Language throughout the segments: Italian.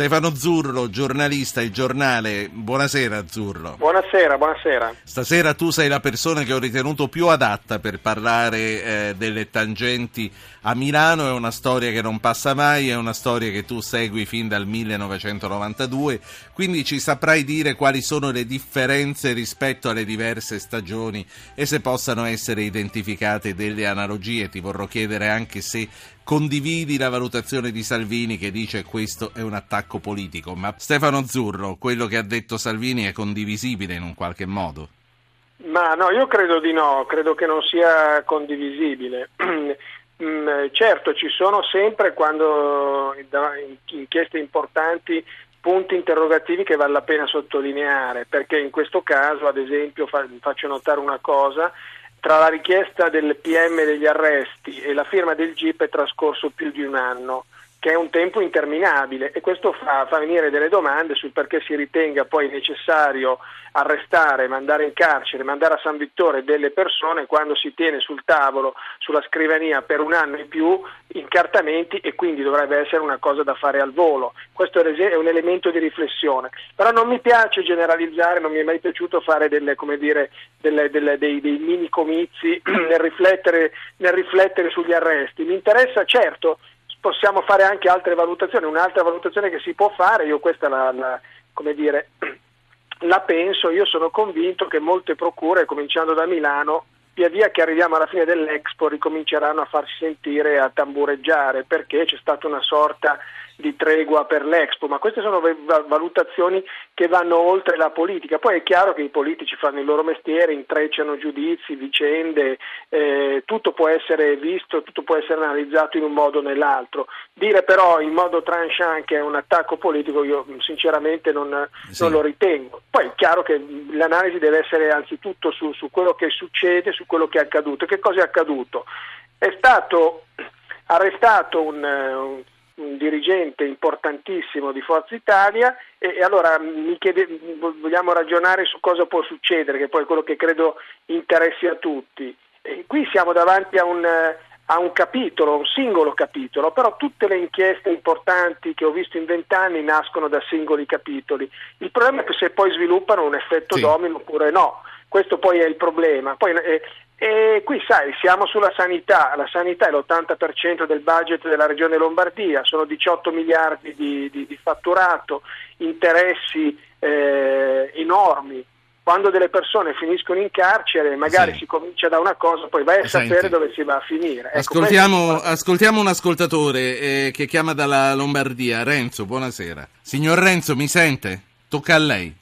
Stefano Zurlo, giornalista, il giornale. Buonasera Zurlo. Buonasera, buonasera. Stasera tu sei la persona che ho ritenuto più adatta per parlare eh, delle tangenti a Milano. È una storia che non passa mai, è una storia che tu segui fin dal 1992, quindi ci saprai dire quali sono le differenze rispetto alle diverse stagioni e se possano essere identificate delle analogie. Ti vorrò chiedere anche se condividi la valutazione di Salvini che dice questo è un attacco politico, ma Stefano Zurro, quello che ha detto Salvini è condivisibile in un qualche modo? Ma no, io credo di no, credo che non sia condivisibile. Mm, certo, ci sono sempre quando in inchieste importanti punti interrogativi che vale la pena sottolineare, perché in questo caso, ad esempio, faccio notare una cosa, tra la richiesta del PM degli arresti e la firma del GIP è trascorso più di un anno che è un tempo interminabile e questo fa, fa, venire delle domande sul perché si ritenga poi necessario arrestare, mandare in carcere, mandare a San Vittore delle persone quando si tiene sul tavolo, sulla scrivania per un anno in più incartamenti e quindi dovrebbe essere una cosa da fare al volo. Questo è un elemento di riflessione. Però non mi piace generalizzare, non mi è mai piaciuto fare delle, dire, delle, delle, dei, dei, mini comizi nel riflettere, nel riflettere sugli arresti. Mi interessa certo possiamo fare anche altre valutazioni. Un'altra valutazione che si può fare, io questa la, la, dire, la penso, io sono convinto che molte procure, cominciando da Milano, via via che arriviamo alla fine dell'Expo ricominceranno a farsi sentire a tambureggiare perché c'è stata una sorta di tregua per l'Expo, ma queste sono valutazioni che vanno oltre la politica. Poi è chiaro che i politici fanno il loro mestiere, intrecciano giudizi, vicende, eh, tutto può essere visto, tutto può essere analizzato in un modo o nell'altro. Dire però in modo tranchant che è un attacco politico io sinceramente non, sì. non lo ritengo. Poi è chiaro che l'analisi deve essere anzitutto su, su quello che succede, su quello che è accaduto. Che cosa è accaduto? È stato arrestato un, un un dirigente importantissimo di Forza Italia e, e allora chiede, vogliamo ragionare su cosa può succedere, che poi è quello che credo interessi a tutti. E qui siamo davanti a un, a un capitolo, un singolo capitolo, però tutte le inchieste importanti che ho visto in vent'anni nascono da singoli capitoli. Il problema è che se poi sviluppano un effetto sì. domino oppure no. Questo poi è il problema. Poi, eh, e qui sai, siamo sulla sanità, la sanità è l'80% del budget della regione Lombardia, sono 18 miliardi di, di, di fatturato, interessi eh, enormi. Quando delle persone finiscono in carcere, magari sì. si comincia da una cosa, poi vai a Senti, sapere dove si va a finire. Ecco, ascoltiamo, ascoltiamo, un ascoltatore eh, che chiama dalla Lombardia, Renzo, buonasera. Signor Renzo, mi sente? Tocca a lei.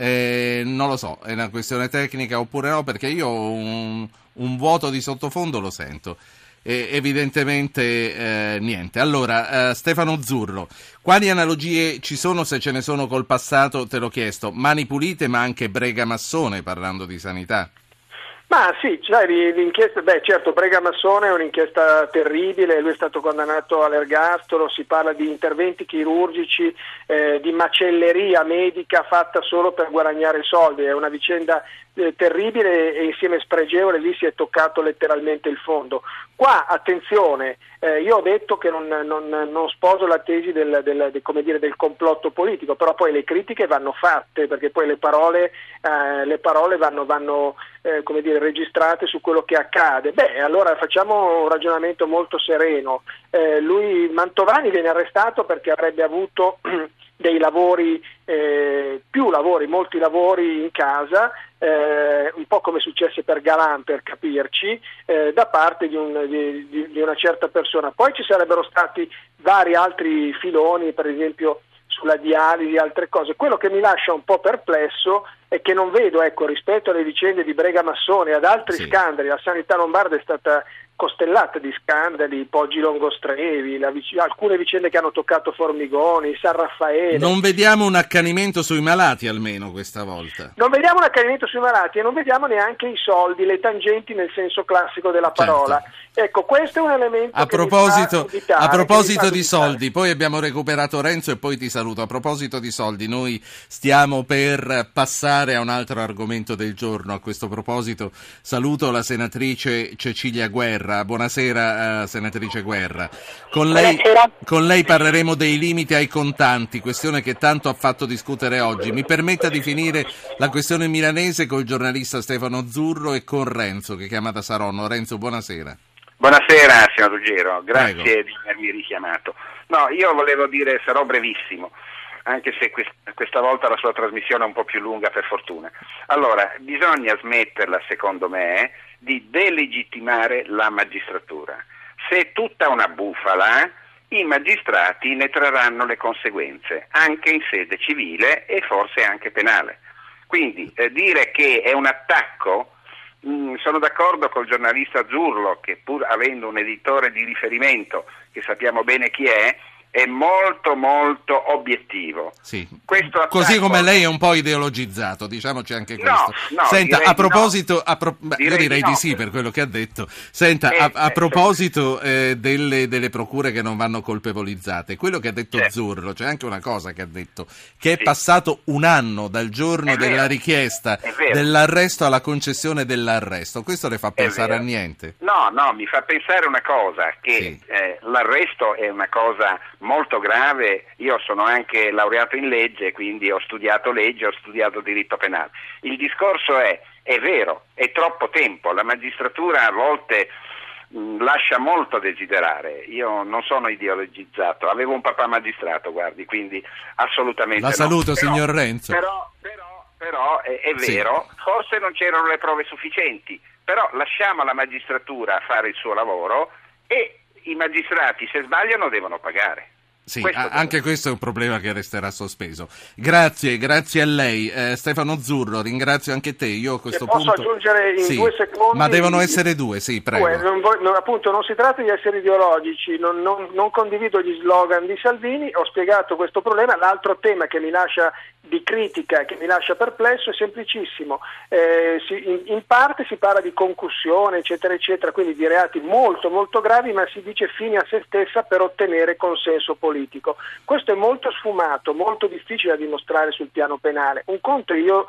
Eh, non lo so, è una questione tecnica oppure no, perché io un, un vuoto di sottofondo lo sento. E evidentemente eh, niente. Allora, eh, Stefano Zurlo, quali analogie ci sono, se ce ne sono col passato? Te l'ho chiesto. Mani pulite, ma anche brega massone, parlando di sanità. Ma sì, sai, l'inchiesta, beh certo Brega Massone è un'inchiesta terribile, lui è stato condannato all'ergastolo, si parla di interventi chirurgici, eh, di macelleria medica fatta solo per guadagnare soldi, è una vicenda eh, terribile e insieme spregevole, lì si è toccato letteralmente il fondo. Qua, attenzione, eh, io ho detto che non, non, non sposo la tesi del, del, del, dire, del, complotto politico, però poi le critiche vanno fatte perché poi le parole, eh, le parole vanno, vanno eh, dire, registrate su quello che accade. Beh, allora facciamo un ragionamento molto sereno. Eh, lui, Mantovani viene arrestato perché avrebbe avuto dei lavori, eh, più lavori, molti lavori in casa, eh, un po' come successe per Galan per capirci, eh, da parte di, un, di, di, una certa persona. Poi ci sarebbero stati vari altri filoni, per esempio sulla dialisi e altre cose. Quello che mi lascia un po' perplesso è che non vedo, ecco, rispetto alle vicende di Brega Massone e ad altri sì. scandali, la sanità lombarda è stata costellata di scandali, Poggi Longostrevi, vic- alcune vicende che hanno toccato Formigoni, San Raffaele. Non vediamo un accanimento sui malati almeno questa volta. Non vediamo un accanimento sui malati e non vediamo neanche i soldi, le tangenti nel senso classico della certo. parola. Certo. Ecco, questo è un elemento a proposito, dubitare, a proposito di soldi, poi abbiamo recuperato Renzo e poi ti saluto. A proposito di soldi, noi stiamo per passare a un altro argomento del giorno. A questo proposito saluto la senatrice Cecilia Guerra Guerra. Buonasera, eh, senatrice Guerra. Con lei, con lei, parleremo dei limiti ai contanti, questione che tanto ha fatto discutere oggi. Mi permetta di finire la questione milanese con il giornalista Stefano Zurro e con Renzo, che chiama da Saronno. Renzo, buonasera. Buonasera, signor Ruggero, grazie Prego. di avermi richiamato. No, io volevo dire, sarò brevissimo anche se questa volta la sua trasmissione è un po' più lunga per fortuna. Allora, bisogna smetterla, secondo me, di delegittimare la magistratura. Se è tutta una bufala, i magistrati ne trarranno le conseguenze, anche in sede civile e forse anche penale. Quindi eh, dire che è un attacco, mh, mm, sono d'accordo col giornalista Zurlo che pur avendo un editore di riferimento, che sappiamo bene chi è, è molto molto obiettivo. Sì. Così come lei è un po' ideologizzato, diciamoci anche questo. No, no, Senta, a proposito, no. a pro... direi io direi di, sì per quello che ha detto. Senta, eh, a, a, proposito eh, delle, delle, procure che non vanno colpevolizzate, quello che ha detto certo. Zurlo, c'è anche una cosa che ha detto, che è sì. passato un anno dal giorno è della vero. richiesta dell'arresto alla concessione dell'arresto. Questo le fa pensare a niente? No, no, mi fa pensare una cosa, che sì. eh, l'arresto è una cosa molto grave. Io sono anche laureato in legge, quindi ho studiato legge, ho studiato diritto penale. Il discorso è, è vero, è troppo tempo, la magistratura a volte mh, lascia molto a desiderare. Io non sono ideologizzato, avevo un papà magistrato, guardi, quindi assolutamente La saluto, no. signor Renzo. Però, però, però è, è vero, sì. forse non c'erano le prove sufficienti, però lasciamo alla magistratura fare il suo lavoro e i magistrati se sbagliano devono pagare. Sì, questo anche questo è un problema che resterà sospeso. Grazie, grazie a lei. Eh, Stefano Zurro, ringrazio anche te. Io a questo posso punto... aggiungere in sì, due secondi... Ma devono essere due, sì, prego. Due, non, non, appunto, non si tratta di essere ideologici, non, non, condivido gli slogan di Salvini, ho spiegato questo problema. L'altro tema che mi lascia di critica che mi lascia perplesso è semplicissimo. Eh, si, in, in, parte si parla di concussione, eccetera, eccetera, quindi di reati molto, molto gravi, ma si dice fine a se stessa per ottenere consenso politico. Questo è molto sfumato, molto difficile da dimostrare sul piano penale. Un conto io,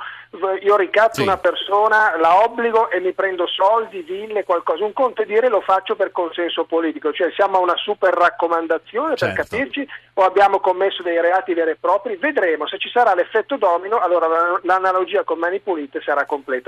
io ricatto sì. una persona, la obbligo e mi prendo soldi, ville, qualcosa. Un conto è dire lo faccio per consenso politico, cioè siamo a una super raccomandazione certo. per capirci o abbiamo commesso dei reati veri e propri. Vedremo se ci sarà l'effetto domino, allora l'analogia con mani pulite sarà completa.